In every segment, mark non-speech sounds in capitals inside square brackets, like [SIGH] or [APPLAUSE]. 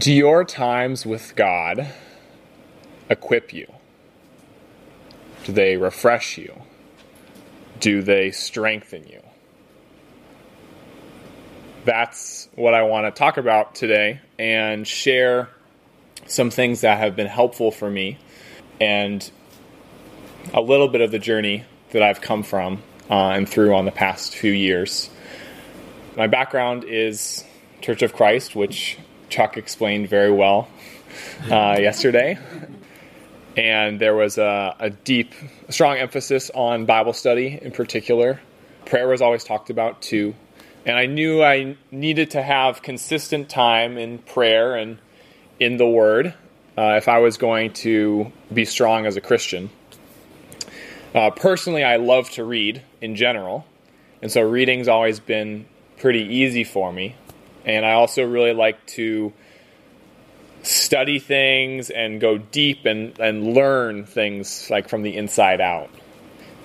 Do your times with God equip you? Do they refresh you? Do they strengthen you? That's what I want to talk about today and share some things that have been helpful for me and a little bit of the journey that I've come from uh, and through on the past few years. My background is Church of Christ, which Chuck explained very well uh, [LAUGHS] yesterday. And there was a, a deep, strong emphasis on Bible study in particular. Prayer was always talked about too. And I knew I needed to have consistent time in prayer and in the Word uh, if I was going to be strong as a Christian. Uh, personally, I love to read in general, and so reading's always been pretty easy for me. And I also really like to study things and go deep and, and learn things like from the inside out.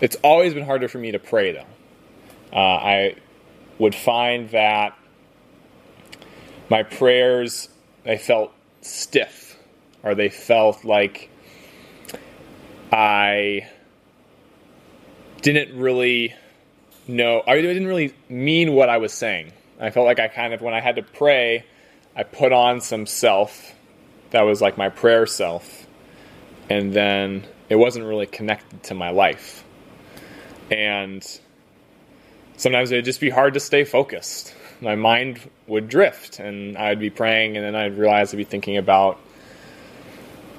It's always been harder for me to pray though. Uh, I would find that my prayers they felt stiff or they felt like I didn't really know I didn't really mean what I was saying. I felt like I kind of when I had to pray, I put on some self that was like my prayer self. And then it wasn't really connected to my life. And sometimes it would just be hard to stay focused. My mind would drift, and I'd be praying, and then I'd realize I'd be thinking about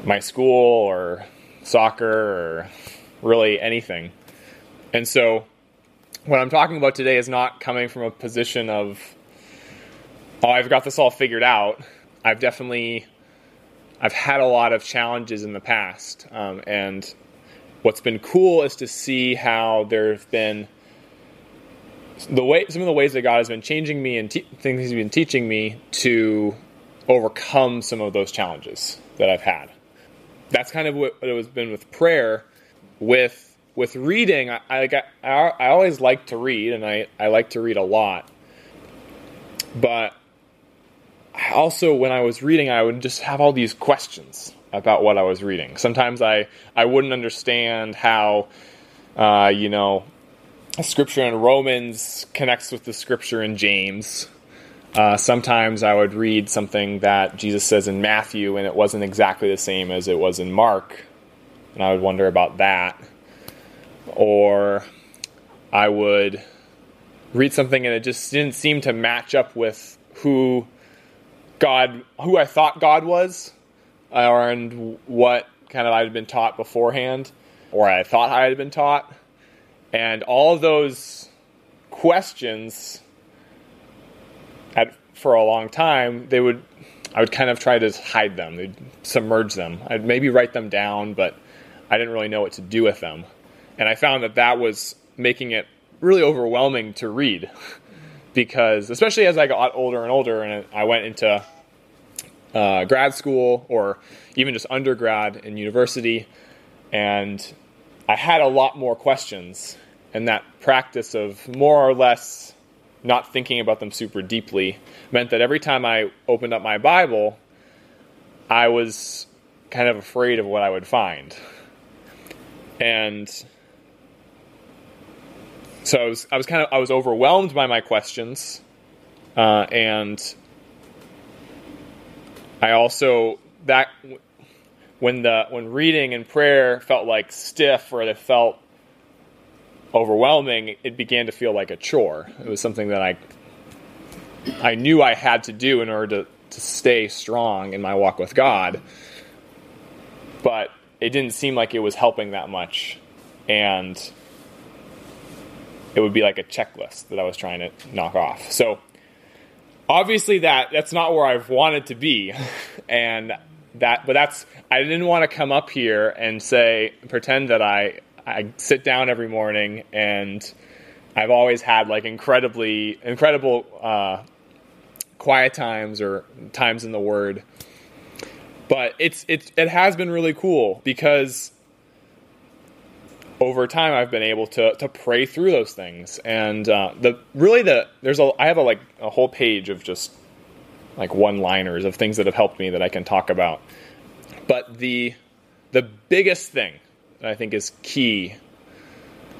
my school or soccer or really anything. And so, what I'm talking about today is not coming from a position of, oh, I've got this all figured out. I've definitely I've had a lot of challenges in the past, um, and what's been cool is to see how there have been the way some of the ways that God has been changing me and te- things He's been teaching me to overcome some of those challenges that I've had. That's kind of what it has been with prayer. With with reading, I, I, I always like to read, and I, I like to read a lot, but also when I was reading, I would just have all these questions about what I was reading. Sometimes I, I wouldn't understand how, uh, you know, scripture in Romans connects with the scripture in James. Uh, sometimes I would read something that Jesus says in Matthew and it wasn't exactly the same as it was in Mark, and I would wonder about that. Or I would read something and it just didn't seem to match up with who God, who I thought God was, or and what kind of I had been taught beforehand, or I thought I had been taught, and all those questions, at, for a long time, they would, I would kind of try to hide them, they'd submerge them. I'd maybe write them down, but I didn't really know what to do with them, and I found that that was making it really overwhelming to read [LAUGHS] because especially as I got older and older, and I went into uh, grad school or even just undergrad and university, and I had a lot more questions, and that practice of more or less not thinking about them super deeply meant that every time I opened up my Bible, I was kind of afraid of what I would find. And so I was, I was kind of I was overwhelmed by my questions, uh, and I also that when the when reading and prayer felt like stiff or it felt overwhelming, it began to feel like a chore. It was something that I I knew I had to do in order to, to stay strong in my walk with God, but it didn't seem like it was helping that much, and it would be like a checklist that I was trying to knock off. So obviously that that's not where I've wanted to be, [LAUGHS] and that but that's I didn't want to come up here and say pretend that I I sit down every morning and I've always had like incredibly incredible uh, quiet times or times in the Word. But it's it's it has been really cool because over time I've been able to to pray through those things and uh, the really the there's a I have a like a whole page of just like one liners of things that have helped me that I can talk about. But the the biggest thing that I think is key,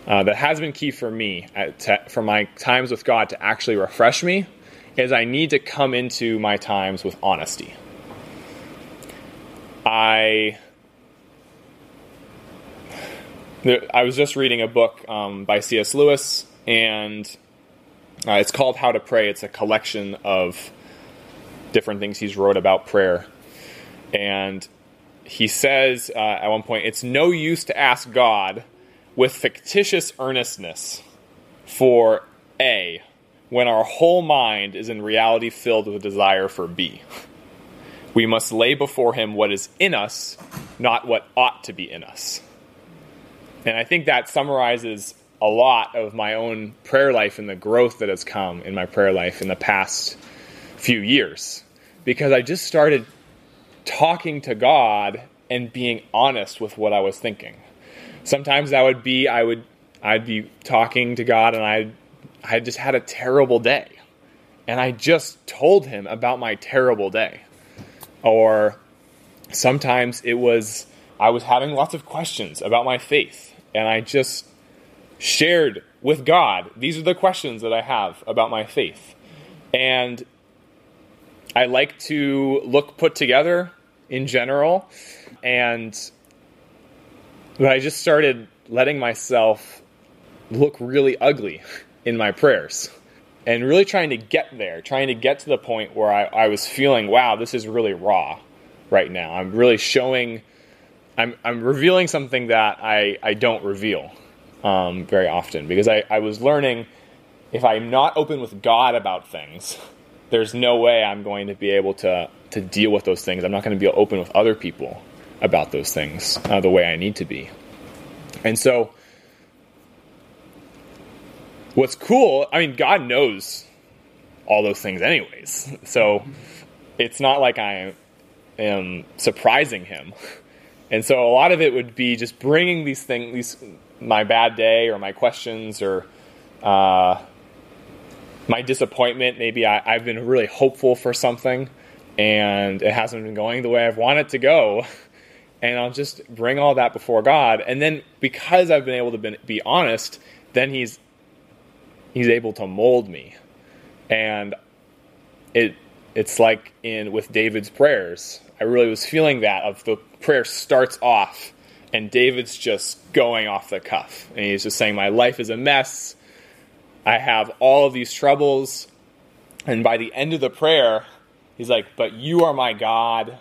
uh, that has been key for me at, to, for my times with God to actually refresh me, is I need to come into my times with honesty. I I was just reading a book um, by C.S. Lewis, and uh, it's called How to Pray. It's a collection of different things he's wrote about prayer, and he says uh, at one point, "It's no use to ask God with fictitious earnestness for A." When our whole mind is in reality filled with a desire for B. We must lay before him what is in us, not what ought to be in us. And I think that summarizes a lot of my own prayer life and the growth that has come in my prayer life in the past few years. Because I just started talking to God and being honest with what I was thinking. Sometimes that would be I would I'd be talking to God and I I just had a terrible day. And I just told him about my terrible day. Or sometimes it was, I was having lots of questions about my faith, and I just shared with God, these are the questions that I have about my faith. And I like to look put together in general, and but I just started letting myself look really ugly in my prayers and really trying to get there, trying to get to the point where I, I was feeling, wow, this is really raw right now. I'm really showing, I'm, I'm revealing something that I, I don't reveal um, very often because I, I was learning if I'm not open with God about things, [LAUGHS] there's no way I'm going to be able to, to deal with those things. I'm not going to be open with other people about those things uh, the way I need to be. And so, what's cool, I mean, God knows all those things, anyways. So it's not like I am surprising him. [LAUGHS] And so a lot of it would be just bringing these things, these my bad day or my questions or uh, my disappointment. Maybe I, I've been really hopeful for something and it hasn't been going the way I've wanted to go. [LAUGHS] And I'll just bring all that before God. And then because I've been able to be honest, then He's he's able to mold me. And it it's like in with David's prayers. I really was feeling that of the prayer starts off and David's just going off the cuff. And he's just saying, My life is a mess. I have all of these troubles. And by the end of the prayer, he's like, But you are my God.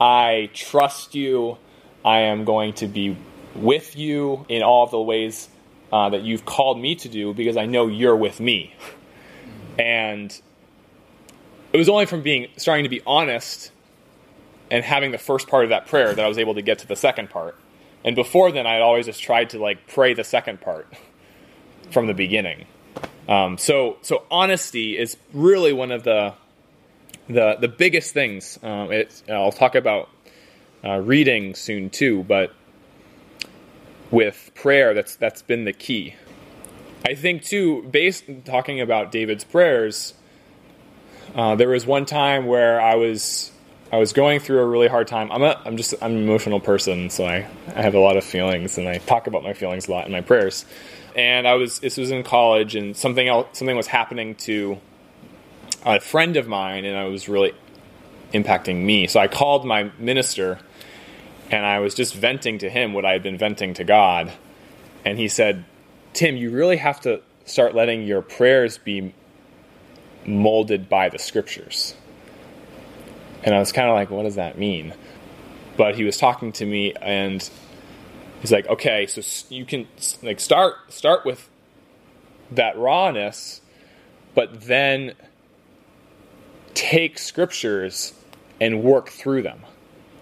I trust you. I am going to be with you in all of the ways uh, that you've called me to do because I know you're with me. [LAUGHS] And it was only from being starting to be honest and having the first part of that prayer that I was able to get to the second part. And before then, I had always just tried to like pray the second part [LAUGHS] from the beginning. Um, so, so honesty is really one of the the the biggest things. Um, I'll talk about uh, reading soon too, but with prayer that's that's been the key. I think too, based talking about David's prayers, uh, there was one time where I was I was going through a really hard time. I'm a I'm just I'm an emotional person, so I, I have a lot of feelings and I talk about my feelings a lot in my prayers. And I was this was in college and something else something was happening to a friend of mine and I was really impacting me. So I called my minister and I was just venting to him what I had been venting to God. And he said, Tim, you really have to start letting your prayers be molded by the scriptures. And I was kind of like, what does that mean? But he was talking to me and he's like, okay, so you can like start start with that rawness, but then take scriptures and work through them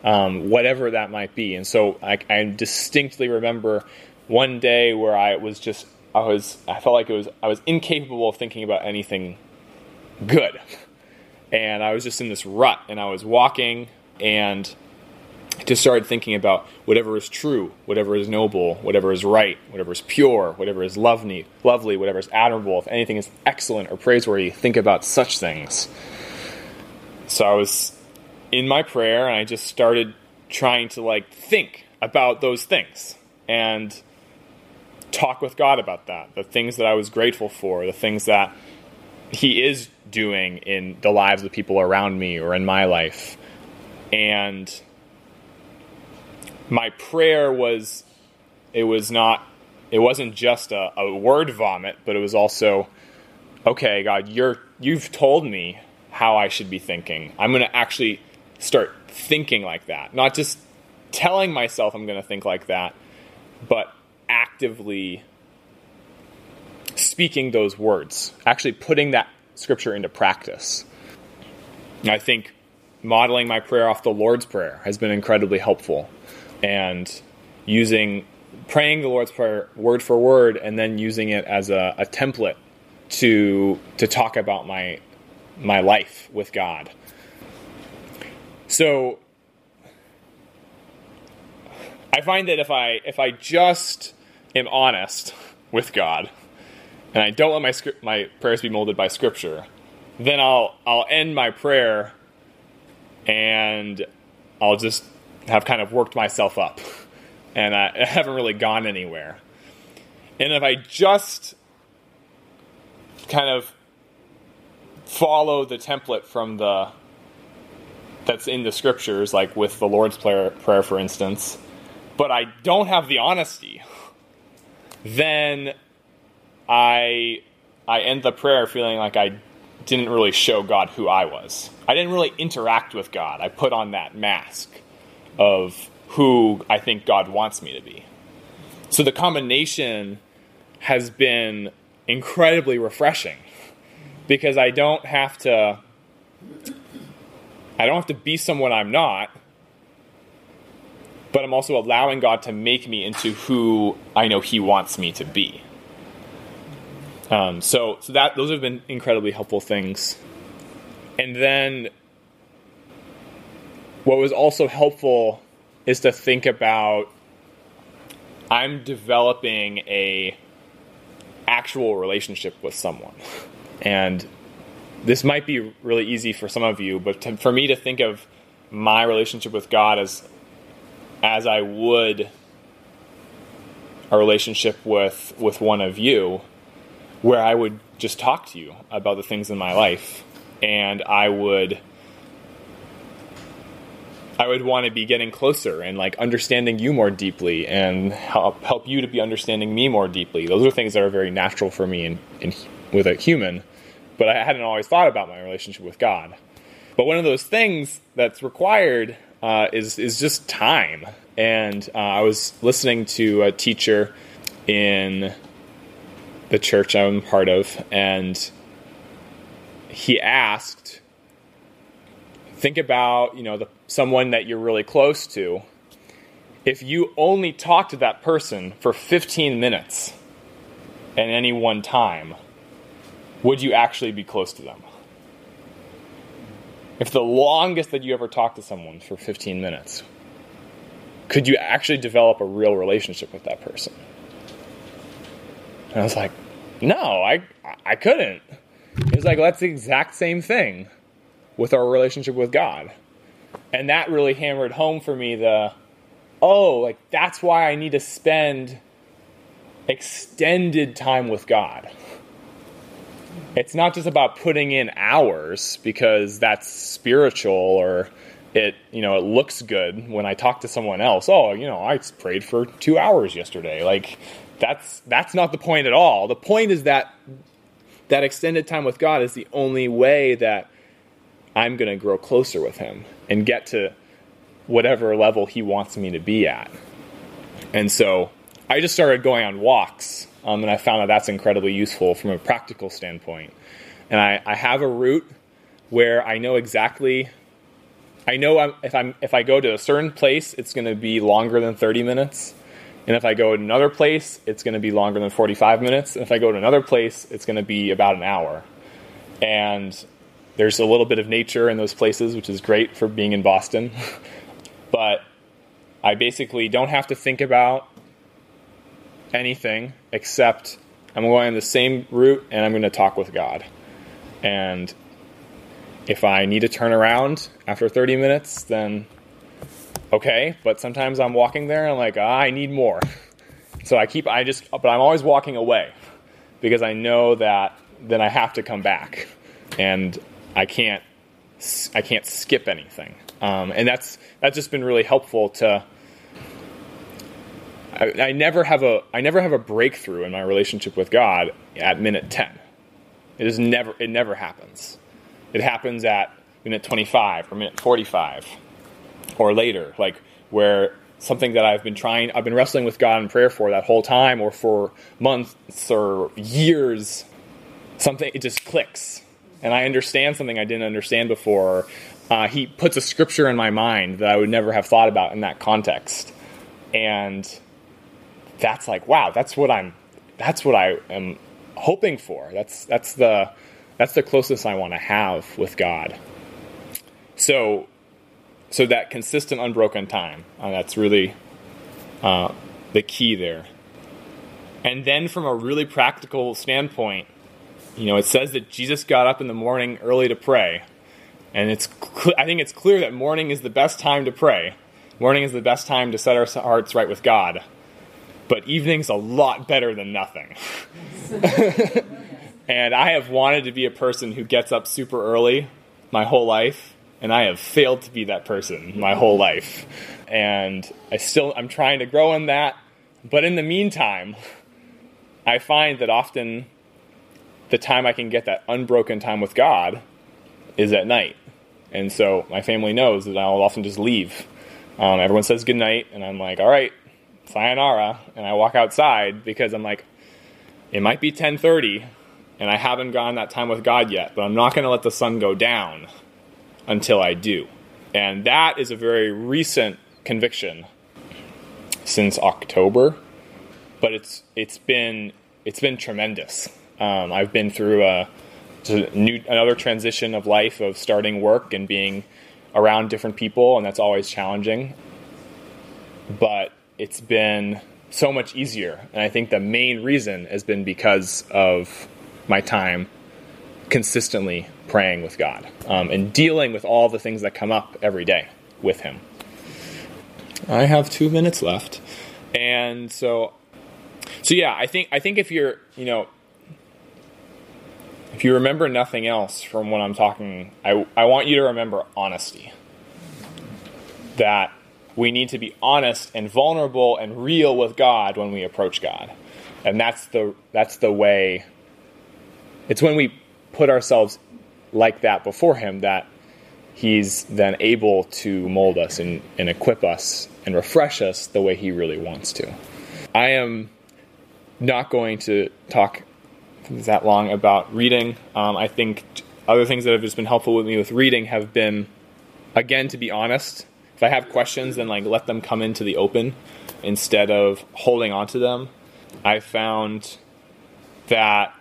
um, whatever that might be. And so I, I distinctly remember one day where I was just I was I felt like it was I was incapable of thinking about anything good. And I was just in this rut and I was walking and just started thinking about whatever is true, whatever is noble, whatever is right, whatever is pure, whatever is lovely, lovely, whatever is admirable, if anything is excellent or praiseworthy, think about such things. so I was in my prayer and I just started trying to like think about those things and talk with God about that. The things that I was grateful for, the things that He is doing in the lives of people around me or in my life. And my prayer was, it was not, it wasn't just a, a word vomit, but it was also, okay, God, you're, you've told me how I should be thinking. I'm going to actually start thinking like that, not just telling myself I'm going to think like that, but actively speaking those words, actually putting that scripture into practice. I think modeling my prayer off the Lord's Prayer has been incredibly helpful. And using, praying the Lord's Prayer word for word and then using it as a, a template to, to talk about my, my life with God. So I find that if I if I just am honest with God and I don't let my script, my prayers be molded by Scripture, then I'll I'll end my prayer and I'll just have kind of worked myself up, [LAUGHS] and I, [LAUGHS] I haven't really gone anywhere. And if I just kind of follow the template from the that's in the scriptures, like with the Lord's prayer, prayer for instance, but I don't have the honesty, [LAUGHS] then I I end the prayer feeling like I didn't really show God who I was. I didn't really interact with God. I put on that mask of who I think God wants me to be. So the combination has been incredibly refreshing because I don't have to I don't have to be someone I'm not but I'm also allowing God to make me into who I know He wants me to be. Um, so, so that those have been incredibly helpful things. And then, what was also helpful is to think about I'm developing a actual relationship with someone, and this might be really easy for some of you, but to, for me to think of my relationship with God as as I would a relationship with with one of you where I would just talk to you about the things in my life and I would I would want to be getting closer and like understanding you more deeply and help help you to be understanding me more deeply. Those are things that are very natural for me in, in with a human, but I hadn't always thought about my relationship with God. But one of those things that's required uh, is is just time. And uh, I was listening to a teacher in the church I'm part of, and he asked, "Think about you know the someone that you're really close to. If you only talk to that person for 15 minutes at any one time, would you actually be close to them?" If the longest that you ever talk to someone for 15 minutes, could you actually develop a real relationship with that person? And I was like, no, I, I couldn't. He was like, well, that's the exact same thing with our relationship with God. And that really hammered home for me the, oh, like that's why I need to spend extended time with God it's not just about putting in hours because that's spiritual or it you know it looks good when i talk to someone else oh you know i prayed for two hours yesterday like that's that's not the point at all the point is that that extended time with god is the only way that i'm going to grow closer with him and get to whatever level he wants me to be at and so i just started going on walks um, and I found that that's incredibly useful from a practical standpoint. And I, I have a route where I know exactly. I know I'm, if I'm if I go to a certain place, it's going to be longer than 30 minutes, and if I go to another place, it's going to be longer than 45 minutes. And if I go to another place, it's going to be about an hour. And there's a little bit of nature in those places, which is great for being in Boston. [LAUGHS] but I basically don't have to think about anything except I'm going the same route and I'm going to talk with God. And If I need to turn around after 30 minutes, then okay. But sometimes I'm walking there and I'm like, ah, I need more. [LAUGHS] So I keep, I just, but I'm always walking away because I know that then I have to come back and I can't, I can't skip anything. Um, and that's, that's just been really helpful to, I, I never have a, I never have a breakthrough in my relationship with God at minute 10. It is never, it never happens. It happens at minute 25 or minute 45 or later, like where something that I've been trying, I've been wrestling with God in prayer for that whole time or for months or years, something, it just clicks. And I understand something I didn't understand before. Uh, he puts a scripture in my mind that I would never have thought about in that context. And that's like, wow, that's what I'm, that's what I am hoping for. That's, that's the, that's the closest I want to have with God. So so that consistent unbroken time uh, that's really uh, the key there. And then from a really practical standpoint you know it says that jesus got up in the morning early to pray. And it's cl- i think it's clear that morning is the best time to pray. Morning is the best time to set our hearts right with god. But evening's a lot better than nothing [LAUGHS] and i have wanted to be a person who gets up super early my whole life and I have failed to be that person my whole life. And I still I'm trying to grow in that, but in the meantime, I find that often the time I can get that unbroken time with God is at night. And so my family knows that I'll often just leave. Um, everyone says good night, and I'm like, all right, sayonara, and I walk outside because I'm like, it might be 10:30, and I haven't gone that time with God yet, but I'm not going to let the sun go down until I do. And that is a very recent conviction since October, but it's it's been it's been tremendous. Um, I've been through a new another transition of life of starting work and being around different people, and that's always challenging. But it's been so much easier, and I think the main reason has been because of my time consistently praying with God um, and dealing with all the things that come up every day with Him. I have two minutes left, and so, so yeah, I think I think if you're, you know, if you remember nothing else from what I'm talking, I I want you to remember honesty. That we need to be honest and vulnerable and real with God when we approach God, and that's the that's the way. It's when we put ourselves like that before Him that He's then able to mold us and, and equip us and refresh us the way He really wants to. I am not going to talk that long about reading. Um, I think other things that have just been helpful with me with reading have been, again, to be honest. If I have questions, then like let them come into the open instead of holding on to them. I found that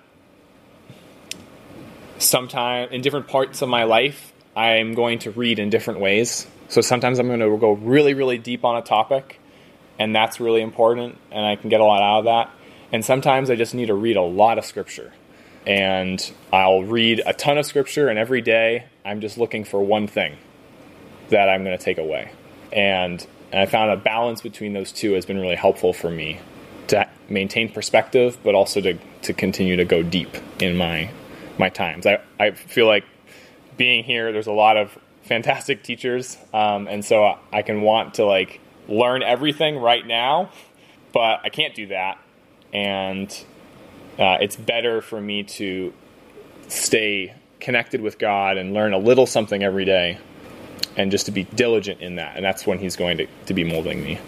sometime in different parts of my life, I'm going to read in different ways. So sometimes I'm going to go really, really deep on a topic, and that's really important, and I can get a lot out of that. And sometimes I just need to read a lot of scripture. And I'll read a ton of scripture, and every day I'm just looking for one thing that I'm going to take away. And, and I found a balance between those two has been really helpful for me to maintain perspective, but also to, to continue to go deep in my my times. I, I feel like being here, there's a lot of fantastic [LAUGHS] teachers, um, and so I can want to like learn everything right now, but I can't do that, and uh, it's better for me to stay connected with God and learn a little something every day, and just to be diligent in that, and that's when He's going to, to be molding me.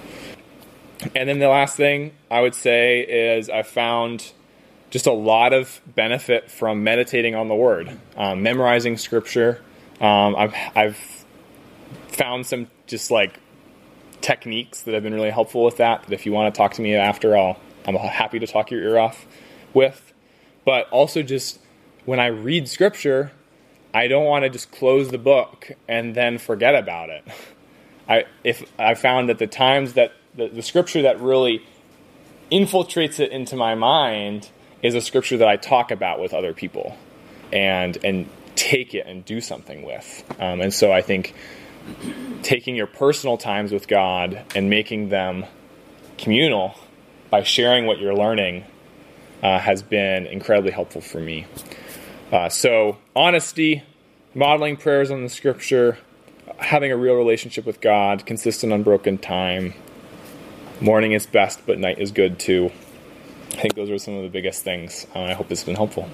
And then the last thing I would say is I found just a lot of benefit from meditating on the Word, um, memorizing Scripture. Um, I've, I've found some just like techniques that have been really helpful with that. That if you want to talk to me after, I'll I'm happy to talk your ear off with. But also just when I read Scripture, I don't want to just close the book and then forget about it. I if I found that the times that the, the Scripture that really infiltrates it into my mind is a scripture that I talk about with other people, and and take it and do something with. Um, and so I think taking your personal times with God and making them communal by sharing what you're learning uh, has been incredibly helpful for me. Uh, so, honesty, modeling prayers on the scripture, having a real relationship with God, consistent, unbroken time. Morning is best, but night is good too. I think those are some of the biggest things. Uh, I hope this has been helpful.